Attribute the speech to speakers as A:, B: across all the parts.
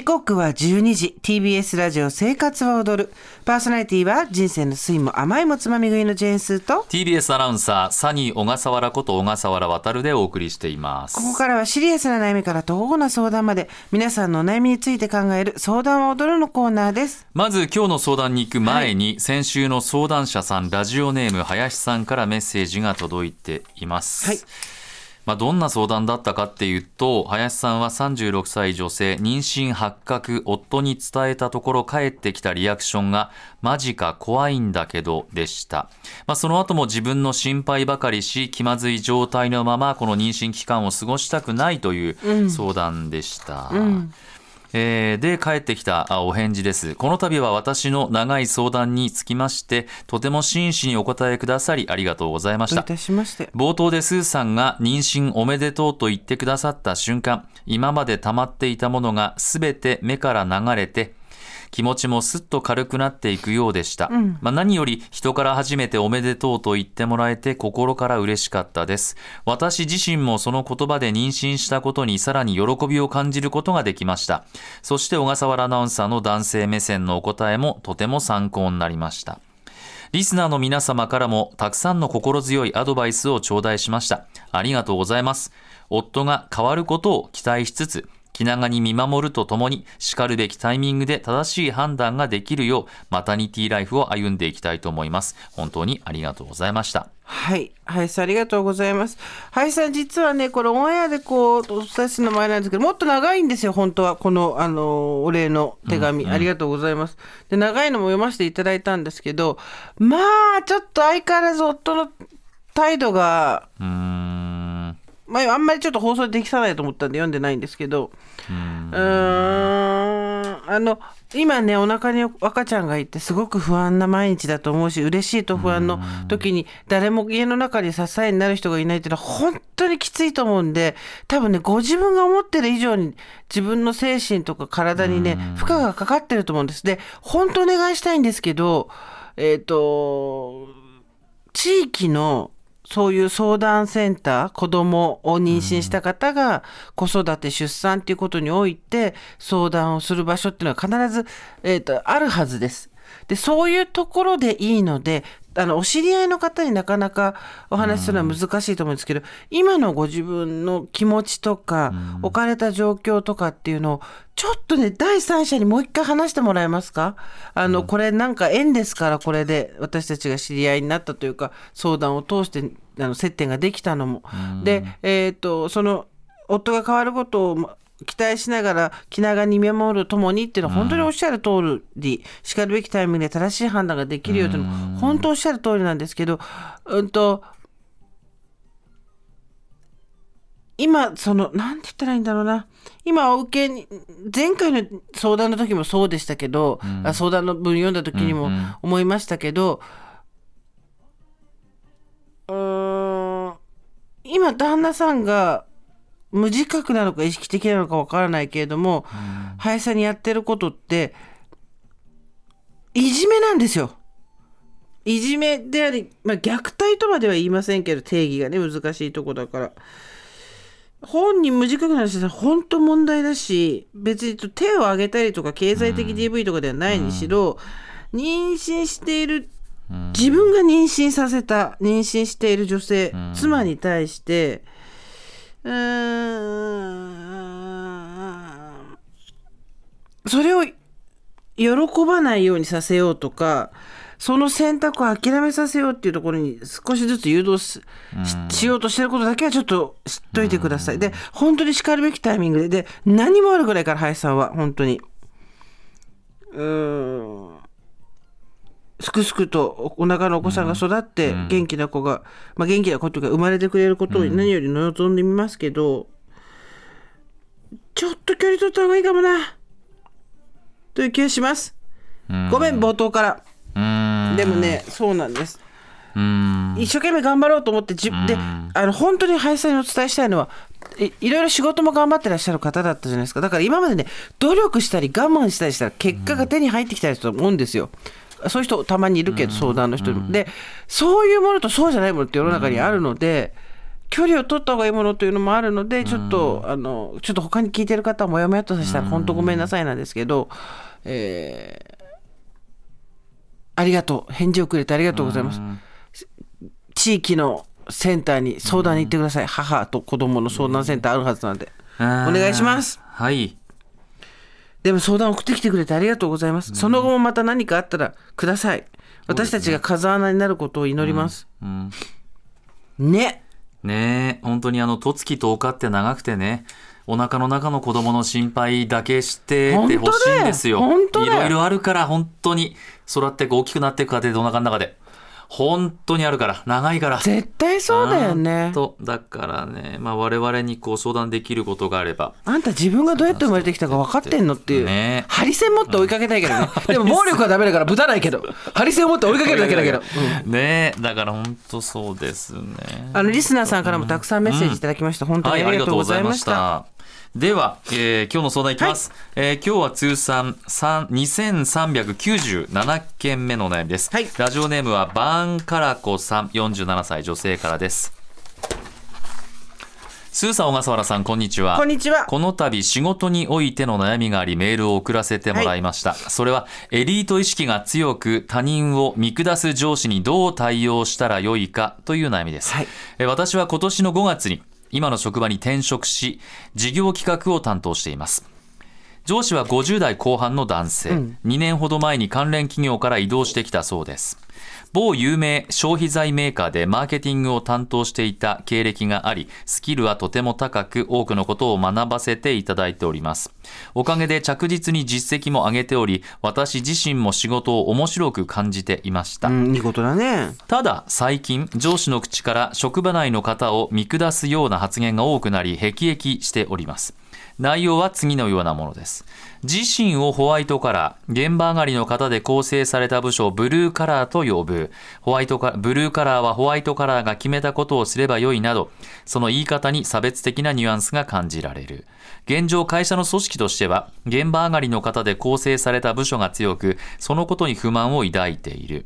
A: 時刻は12時。TBS ラジオ生活は踊る。パーソナリティは人生の酸いも甘いもつまみ食いのジェーンスーと
B: TBS アナウンサーサニー小笠原こと小笠原渉でお送りしています。
A: ここからはシリアスな悩みから徒歩な相談まで皆さんのお悩みについて考える相談は踊るのコーナーです。
B: まず今日の相談に行く前に、先週の相談者さんラジオネーム林さんからメッセージが届いています、
A: はい
B: まあ、どんな相談だったかっていうと林さんは36歳女性妊娠発覚夫に伝えたところ返ってきたリアクションがマジか怖いんだけどでした、まあ、その後も自分の心配ばかりし気まずい状態のままこの妊娠期間を過ごしたくないという相談でした、えーで帰ってきたあお返事です。この度は私の長い相談につきましてとても真摯にお答えくださりありがとうございました。
A: しまして。
B: 冒頭でスーさんが妊娠おめでとうと言ってくださった瞬間今まで溜まっていたものが全て目から流れて気持ちもすっと軽くなっていくようでした、まあ、何より人から初めておめでとうと言ってもらえて心から嬉しかったです。私自身もその言葉で妊娠したことにさらに喜びを感じることができました。そして小笠原アナウンサーの男性目線のお答えもとても参考になりました。リスナーの皆様からもたくさんの心強いアドバイスを頂戴しました。ありがとうございます。夫が変わることを期待しつつ、気長に見守るとともに、叱るべきタイミングで正しい判断ができるよう、マタニティライフを歩んでいきたいと思います。本当にありがとうございました。
A: はい。林さん、ありがとうございます。林さん、実はね、これオンエアでこう、お伝えするの前なんですけど、もっと長いんですよ、本当は。この、あの、お礼の手紙。ありがとうございます。で、長いのも読ませていただいたんですけど、まあ、ちょっと相変わらず夫の態度が、
B: うーん。
A: まあ、あんまりちょっと放送できさないと思ったんで読んでないんですけど、うーん、あの、今ね、お腹に赤ちゃんがいて、すごく不安な毎日だと思うし、嬉しいと不安の時に、誰も家の中に支えになる人がいないっていうのは、本当にきついと思うんで、多分ね、ご自分が思ってる以上に、自分の精神とか体にね、負荷がかかってると思うんです。で、本当お願いしたいんですけど、えっ、と、地域のそういう相談センター子供を妊娠した方が子育て出産っていうことにおいて相談をする場所っていうのは必ず、えー、とあるはずです。でそういうところでいいのであのお知り合いの方になかなかお話しするのは難しいと思うんですけど、今のご自分の気持ちとか、置かれた状況とかっていうのをちょっとね第三者にもう一回話してもらえますか？あの、これなんか縁ですからこれで私たちが知り合いになったというか相談を通してあの接点ができたのも。で、えっ、とその夫が変わることをま期待しながら気長に見守るともにっていうのは本当におっしゃる通り、しかるべきタイミングで正しい判断ができるよというのは本当おっしゃる通りなんですけど、うんと今そのなんて言ったらいいんだろうな。今お受けに前回の相談の時もそうでしたけど、あ相談の文読んだ時にも思いましたけど、うーん今旦那さんが無自覚なのか意識的なのかわからないけれども、林さんにやってることっていじめなんですよ。いじめであり、まあ、虐待とまでは言いませんけど定義がね難しいとこだから。本人無自覚な話は本当問題だし別に手を挙げたりとか経済的 DV とかではないにしろ、妊娠している自分が妊娠させた妊娠している女性、妻に対してうーんそれを喜ばないようにさせようとかその選択を諦めさせようっていうところに少しずつ誘導し,し、しようとしてることだけはちょっと知っといてください。で本当にしかるべきタイミングでで何も悪くないから林さんは本当に。うーんすくすくとお腹のお子さんが育って元気な子が、まあ、元気な子というか生まれてくれることを何より望んでみますけど、ちょっと距離取った方がいいかもなという気がします。ごめん冒頭から。でもねそうなんです。一生懸命頑張ろうと思ってじであの本当に林さんにお伝えしたいのはいいろいろ仕事も頑張ってらっしゃる方だったじゃないですかだから今までね努力したり我慢したりしたら結果が手に入ってきたりすると思うんですよ。そういう人たまにいるけど相談の人。でそういうものとそうじゃないものって世の中にあるので距離を取った方がいいものというのもあるのでちょっと、あのちょっと他に聞いてる方はもやもやっとさせたら本当ごめんなさいなんですけど、えーありがとう。返事をくれてありがとうございます。地域のセンターに相談に行ってください、母と子供の相談センターあるはずなんで、お願いします。
B: はい
A: でも相談送ってきてくれてありがとうございます、その後もまた何かあったらください。私たちが風穴になることを祈ります、
B: うん。
A: ね。
B: ねえ。本当にあの十月10日って長くてね。お腹の中の子供の心配だけしててほしいんですよ。
A: 本当だよ。
B: いろいろあるから本当に育っていく大きくなっていく過程でお腹の中で本当にあるから長いから。
A: 絶対そうだよね。
B: とだからね、まあ、我々にこう相談できることがあれば。
A: あんた自分がどうやって生まれてきたか分かってんのっていう、
B: ね。
A: ハリセン持って追いかけたいけどね。でも暴力はダメだからぶたないけど。ハリセンを持って追いかけるだけだけど、うん。
B: ね。えだから本当そうですね。
A: あのリスナーさんからもたくさんメッセージいただきました、本当
B: はい、
A: にありがとうご
B: ざ
A: ざいました,、
B: いました。では、えー今日の相談いきます。えー今日は通算3 2397件目のお悩みです。
A: はい
B: ラジオネームはバーンカラコさん、47歳女性からです。スーさん、小笠原さん、こんにちは。
A: こんにちは
B: この度、仕事においての悩みがあり、メールを送らせてもらいました。それは、エリート意識が強く、他人を見下す上司にどう対応したらよいかという悩みです。
A: はい
B: え私は今年の5月に、今の職場に転職し、事業企画を担当しています。上司は50代後半の男性、2年ほど前に関連企業から移動してきたそうです。某有名消費財メーカーでマーケティングを担当していた経歴がありスキルはとても高く多くのことを学ばせていただいております。おかげで着実に実績も上げており私自身も仕事を面白く感じていました、
A: うんいいことだね。
B: ただ最近上司の口から職場内の方を見下すような発言が多くなり辟易しております内容は次のようなものです。自身をホワイトカラー現場上がりの方で構成された部署をブルーカラーと呼ぶ。ホワイトカブルーカラーはホワイトカラーが決めたことをすればよいなどその言い方に差別的なニュアンスが感じられる。現状会社の組織としては現場上がりの方で構成された部署が強くそのことに不満を抱いている。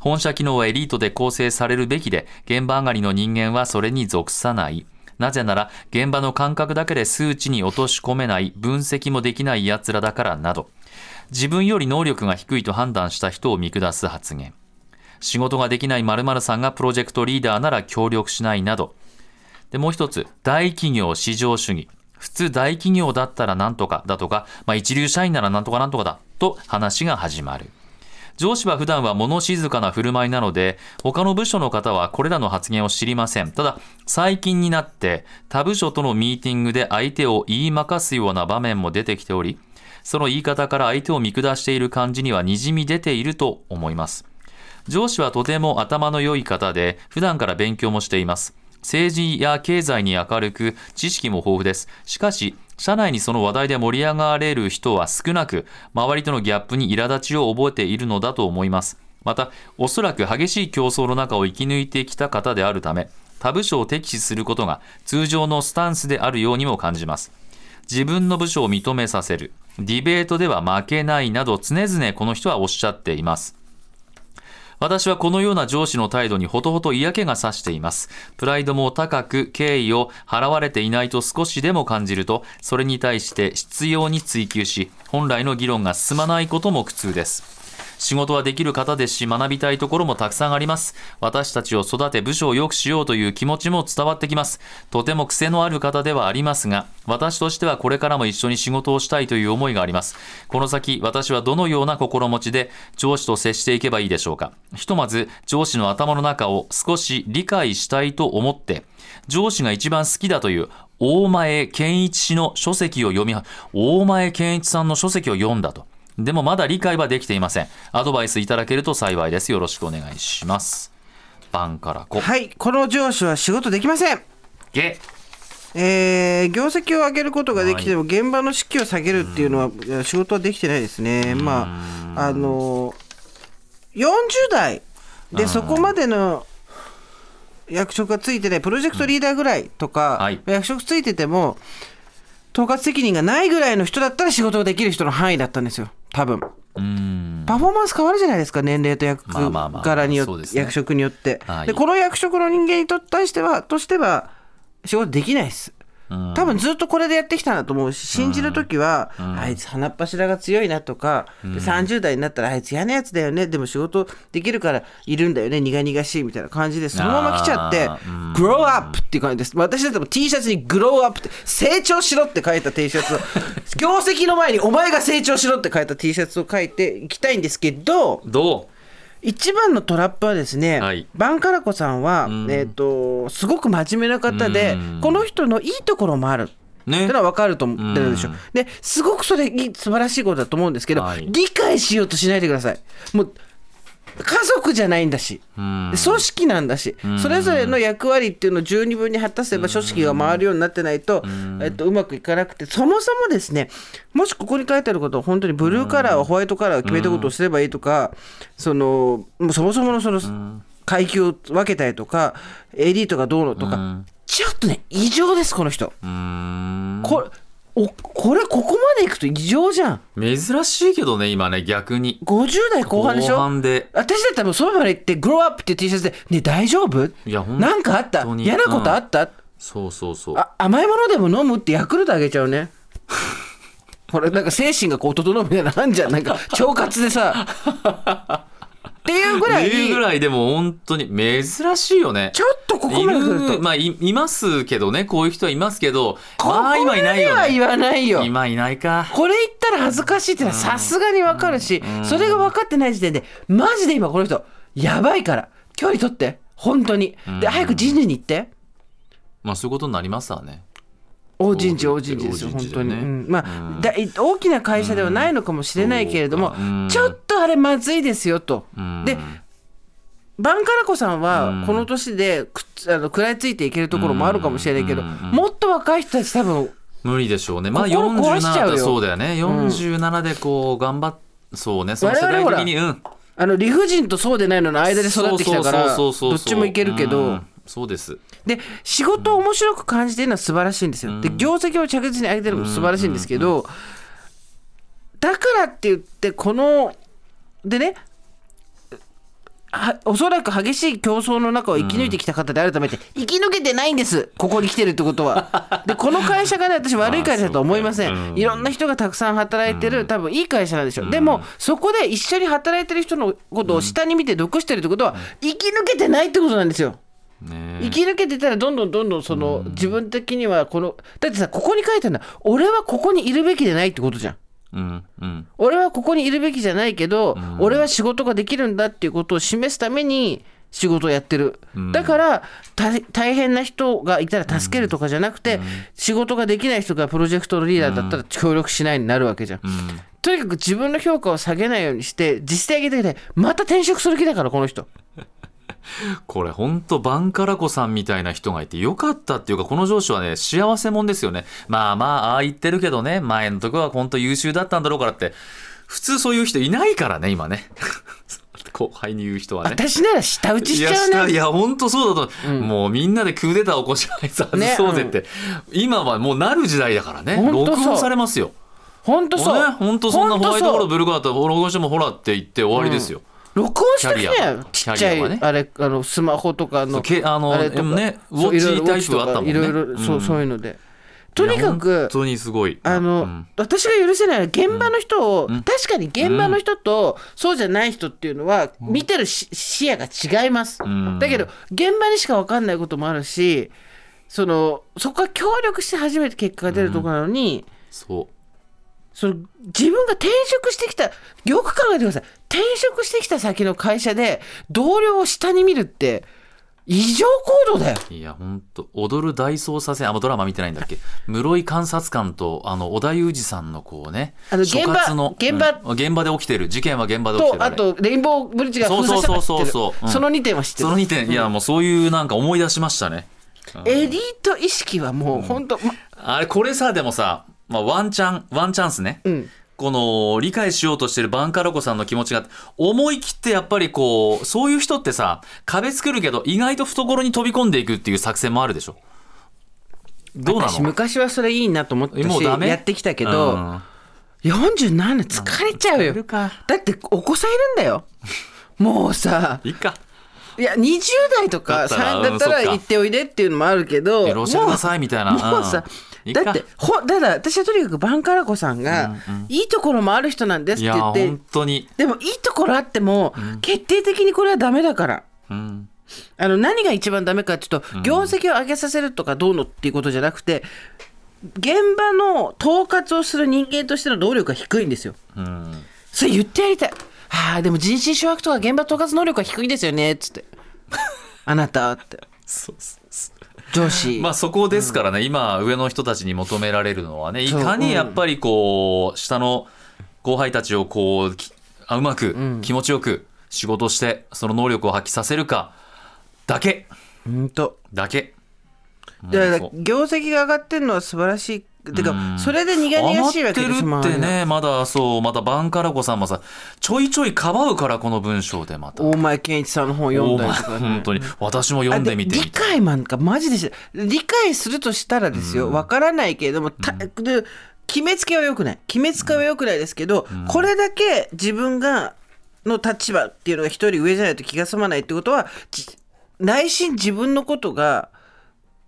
B: 本社機能はエリートで構成されるべきで、現場上がりの人間はそれに属さない。なぜなら、現場の感覚だけで数値に落とし込めない、分析もできない奴らだからなど、自分より能力が低いと判断した人を見下す発言。仕事ができない〇〇さんがプロジェクトリーダーなら協力しないなど。で、もう一つ、大企業市場主義。普通大企業だったらなんとかだとか、まあ一流社員ならなんとかなんとかだと話が始まる。上司は普段は物静かな振る舞いなので、他の部署の方はこれらの発言を知りません。ただ、最近になって他部署とのミーティングで相手を言いまかすような場面も出てきており、その言い方から相手を見下している感じには滲み出ていると思います。上司はとても頭の良い方で、普段から勉強もしています。政治や経済に明るく、知識も豊富です。しかし、社内にその話題で盛り上がれる人は少なく、周りとのギャップに苛立ちを覚えているのだと思います。また、おそらく激しい競争の中を生き抜いてきた方であるため、他部署を敵視することが通常のスタンスであるようにも感じます。自分の部署を認めさせる。ディベートでは負けないなど常々この人はおっしゃっています。私はこのような上司の態度にほとほと嫌気がさしています。プライドも高く敬意を払われていないと少しでも感じると、それに対して必要に追求し、本来の議論が進まないことも苦痛です。仕事はできる方ですし、学びたいところもたくさんあります。私たちを育て部署を良くしようという気持ちも伝わってきます。とても癖のある方ではありますが、私としてはこれからも一緒に仕事をしたいという思いがあります。この先、私はどのような心持ちで上司と接していけばいいでしょうか。ひとまず、上司の頭の中を少し理解したいと思って、上司が一番好きだという大前健一氏の書籍を読み、大前健一さんの書籍を読んだと。でもまだ理解はできていません。アドバイスいただけると幸いです。よろしくお願いします。バンからこ。
A: はいこの上司は仕事できません
B: ゲ
A: えー業績を上げることができても、現場の士気を下げるっていうのは、仕事はできてないですね。まあ、あの、40代でそこまでの役職がついてない、プロジェクトリーダーぐらいとか、
B: はい
A: 役職ついてても、統括責任がないぐらいの人だったら仕事ができる人の範囲だったんですよ、多分。
B: うーん。
A: パフォーマンス変わるじゃないですか、年齢と役
B: まあまあまあ
A: 柄によって、
B: そうですね
A: 役職によって、
B: はい
A: で。この役職の人間にと対しては、としては、仕事できないです
B: うん
A: 多分ずっとこれでやってきたんだと思うし信じる時は、あいつ鼻っ柱が強いなとか、で30代になったらあいつ嫌なやつだよねでも仕事できるからいるんだよね苦々しいみたいな感じでそのまま来ちゃって
B: あーうん「
A: グローアップ」っていう感じです。私だっても T シャツに「グローアップ」って成長しろって書いた T シャツを 業績の前に「お前が成長しろ」って書いた T シャツを書いていきたいんですけど
B: ど
A: 一番のトラップはですね、
B: はい
A: バンカラコさんは、
B: ん
A: えー、とすごく真面目な方で、
B: うん
A: この人のいいところもある。
B: うね
A: ってのは分かると思ってるでしょ
B: うん。
A: ですごくそれ素晴らしいことだと思うんですけど、
B: はい
A: 理解しようとしないでください。もう家族じゃないんだし、組織なんだし、それぞれの役割っていうのを十二分に果たせば組織が回るようになってないと、えっと、うまくいかなくて。そもそもですねもしここに書いてあることを本当にブルーカラーをホワイトカラーを決めたことをすればいいとか、そのもうそもそものその階級を分けたりとかエリートがどうのとか、
B: うん。
A: ちょっとね異常ですこの人。これおこれここまでいくと異常じゃん。
B: 珍しいけどね今ね逆に。
A: 50代後半でしょ？
B: 後半で。
A: 私だったらもうその場まで行って「グローアップ」って T シャツで「ね大丈夫？
B: いや
A: なんかあった？嫌なことあった、
B: そうそうそう。
A: あ甘いものでも飲むってヤクルトあげちゃうね。これなんか精神がこう整うみたいなのあんじゃん。なんか腸活でさっていうぐらい。
B: いうぐらいでも本当に珍しいよね。
A: ちょっとここまで来ると。
B: まあいいますけどね。こういう人はいますけど
A: ここ
B: まあ今いないよね。
A: 言わないよ。
B: 今いないか。
A: これ言ったら恥ずかしいってのはさすがにわかるし、それが分かってない時点でマジで今この人やばいから距離取って。本当に。で早く人事に行って。
B: まあそういうことになりますわね。
A: 大人事大人事ですよ本当に、まあ、だ大きな会社ではないのかもしれないけれども、ちょっとあれまずいですよと、
B: うん。
A: でバンカラコさん
B: う
A: は
B: ん。
A: この年でくあの食らいついていけるところもあるかもしれないけど、
B: うん。
A: もっと若い人たち多分
B: 無理でしょうね。まあ
A: 心壊しちゃうよ。
B: 47だそうだよね。47でこう頑張っそうね。その世代的にうん。
A: あの理不尽とそうでないのの間で育ってきたからどっちもいけるけど。
B: うん。そうです。
A: で仕事を面白く感じてるのは素晴らしいんですよ。で業績を着実に上げてるのも素晴らしいんですけど、だからって言ってこのでねはおそらく激しい競争の中を生き抜いてきた方であるためって生き抜けてないんです。ここに来てるってことは。でこの会社がね私悪い会社だとは思いませ
B: ん。
A: いろんな人がたくさん働いてる多分いい会社なんでしょう。でもそこで一緒に働いてる人のことを下に見て毒してるってことは生き抜けてないってことなんですよ。
B: ね
A: 生き抜けてたらどんどんどんどんその自分的にはこのだってさここに書いてあるのは俺はここにいるべきでないってことじゃん
B: うんうん。
A: 俺はここにいるべきじゃないけど、俺は仕事ができるんだっていうことを示すために仕事をやってる、だから大大変な人がいたら助けるとかじゃなくて、仕事ができない人がプロジェクトのリーダーだったら協力しないになるわけじゃん、とにかく自分の評価を下げないようにして実績上げてきてまた転職する気だからこの人
B: これ本当バンカラコさんみたいな人がいてよかったっていうかこの上司はね幸せもんですよね。まあまあああ言ってるけどね前のとこは本当優秀だったんだろうからって。普通そういう人いないからね今ね。後輩に言う人はね。
A: 私なら舌打ちしちゃうね。
B: いや本当そうだと、もうみんなでクーデター起こしあいつ外そうぜって、今はもうなる時代だからね。録音されますよ。
A: 本当そう、
B: ね、本当そんなホワイトボード
A: ほんとそう
B: ブルガーと録音してもほらって言って終わりですよ、
A: 録音してきな
B: キャリアが
A: よちっちゃい、
B: ね。
A: あれあのスマホとかの
B: あの
A: れとか。
B: ね。ウォッチあったもんね。
A: いろいろそう,、
B: うん。
A: そういうので。とにか
B: いや本
A: く
B: 当にすごい。
A: あの、
B: うん。
A: 私が許せないのは現場の人を、確かに現場の人とそうじゃない人っていうのは見てるし視野が違います、
B: ん。
A: だけど現場にしか分かんないこともあるしそのそこは協力して初めて結果が出るところなのに、
B: そう
A: その自分が転職してきたよく考えてください。転職してきた先の会社で同僚を下に見るって異常行動だよ。
B: いや本当踊る大捜査線あドラマ見てないんだっけ？室井監察官とあの織田裕二さんのこうね
A: あの現場
B: の
A: 現場
B: うん現場で起きてる。事件は現場で起きてる
A: とあとレインボーブリッジが封鎖した
B: そうそう。そうそううん。
A: その2点は知ってる。
B: その2点。いやもうそういうなんか思い出しましたね。
A: エリート意識はもう本当、ま
B: あれこれさでもさ、まあ、ワンチャンワンチャンスね、
A: うん。
B: この理解しようとしてるバンカラコさんの気持ちが思い切ってやっぱりこうそういう人ってさ壁作るけど意外と懐に飛び込んでいくっていう作戦もあるでしょ。どうなの？
A: 私昔はそれいいなと思ったし
B: もうダメ？
A: やってきたけど、
B: うん。
A: 47年疲れちゃうよ。だってお子さんいるんだよ。もうさ
B: いいか
A: いや20代とか
B: だったら
A: さだったら行っておいでっていうのもあるけど
B: よろしくなさいみたいな。
A: もうさだってほだから私はとにかくバンカラ子さんが、いいところもある人なんですって言って
B: 本当に、
A: でもいいところあっても、決定的にこれはダメだから。
B: うん、
A: あの何が一番ダメかっていうと、業績を上げさせるとかどうのっていうことじゃなくて現場の統括をする人間としての能力が低いんですよ。
B: うん。
A: それ言ってやりたい。はあでも人心掌握とか現場統括能力が低いですよねっつって。あなたって
B: そうそうそう
A: 上司。
B: まあそこですからね、今上の人たちに求められるのはねいかにやっぱりこう下の後輩たちをこううまく気持ちよく仕事してその能力を発揮させるかだけ
A: ほんと。
B: だけ。
A: だから業績が上がってるのは素晴らしい。てか
B: うん。
A: それで苦々しいわけです
B: 余ってるってねまだそうまたバンカラ子さんもさちょいちょいかばうからこの文章でまた。
A: 大前健一さんの本読んだりとか、ね。
B: 本当に私も読んでみて
A: 理解なんかマジでし理解するとしたらですよわからないけれども、たで決めつけはよくない。決めつけはよくないですけど、これだけ自分がの立場っていうのが一人上じゃないと気が済まないってことはじ内心自分のことが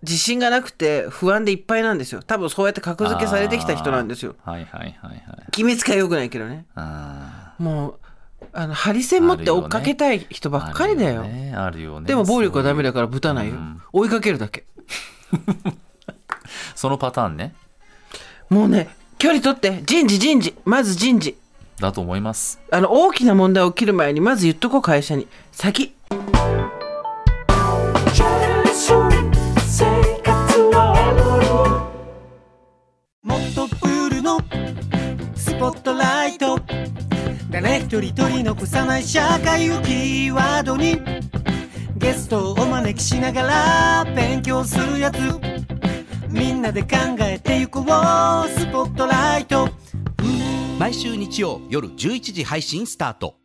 A: 自信がなくて不安でいっぱいなんですよ。多分そうやって格付けされてきた人なんですよ。
B: はいはいはいはい。
A: 決めつけはよくないけどね。
B: あ
A: もうあのハリセン持って追っかけたい人ば
B: ー
A: っかりだよ。
B: あるね。
A: でも暴力はダメ
B: だ
A: だからぶたないよ、追いかけるだけ。
B: そのパターンね。
A: もうね距離取って人事人事まず人事。
B: だと思います。
A: あの大きな問題起きる前にまず言っとこう会社に。先
C: 一人取り残さない社会をキーワードにゲストをお招きしながら勉強するやつ。みんなで考えてゆこうスポットライト。
D: 毎週日曜夜11時配信スタート。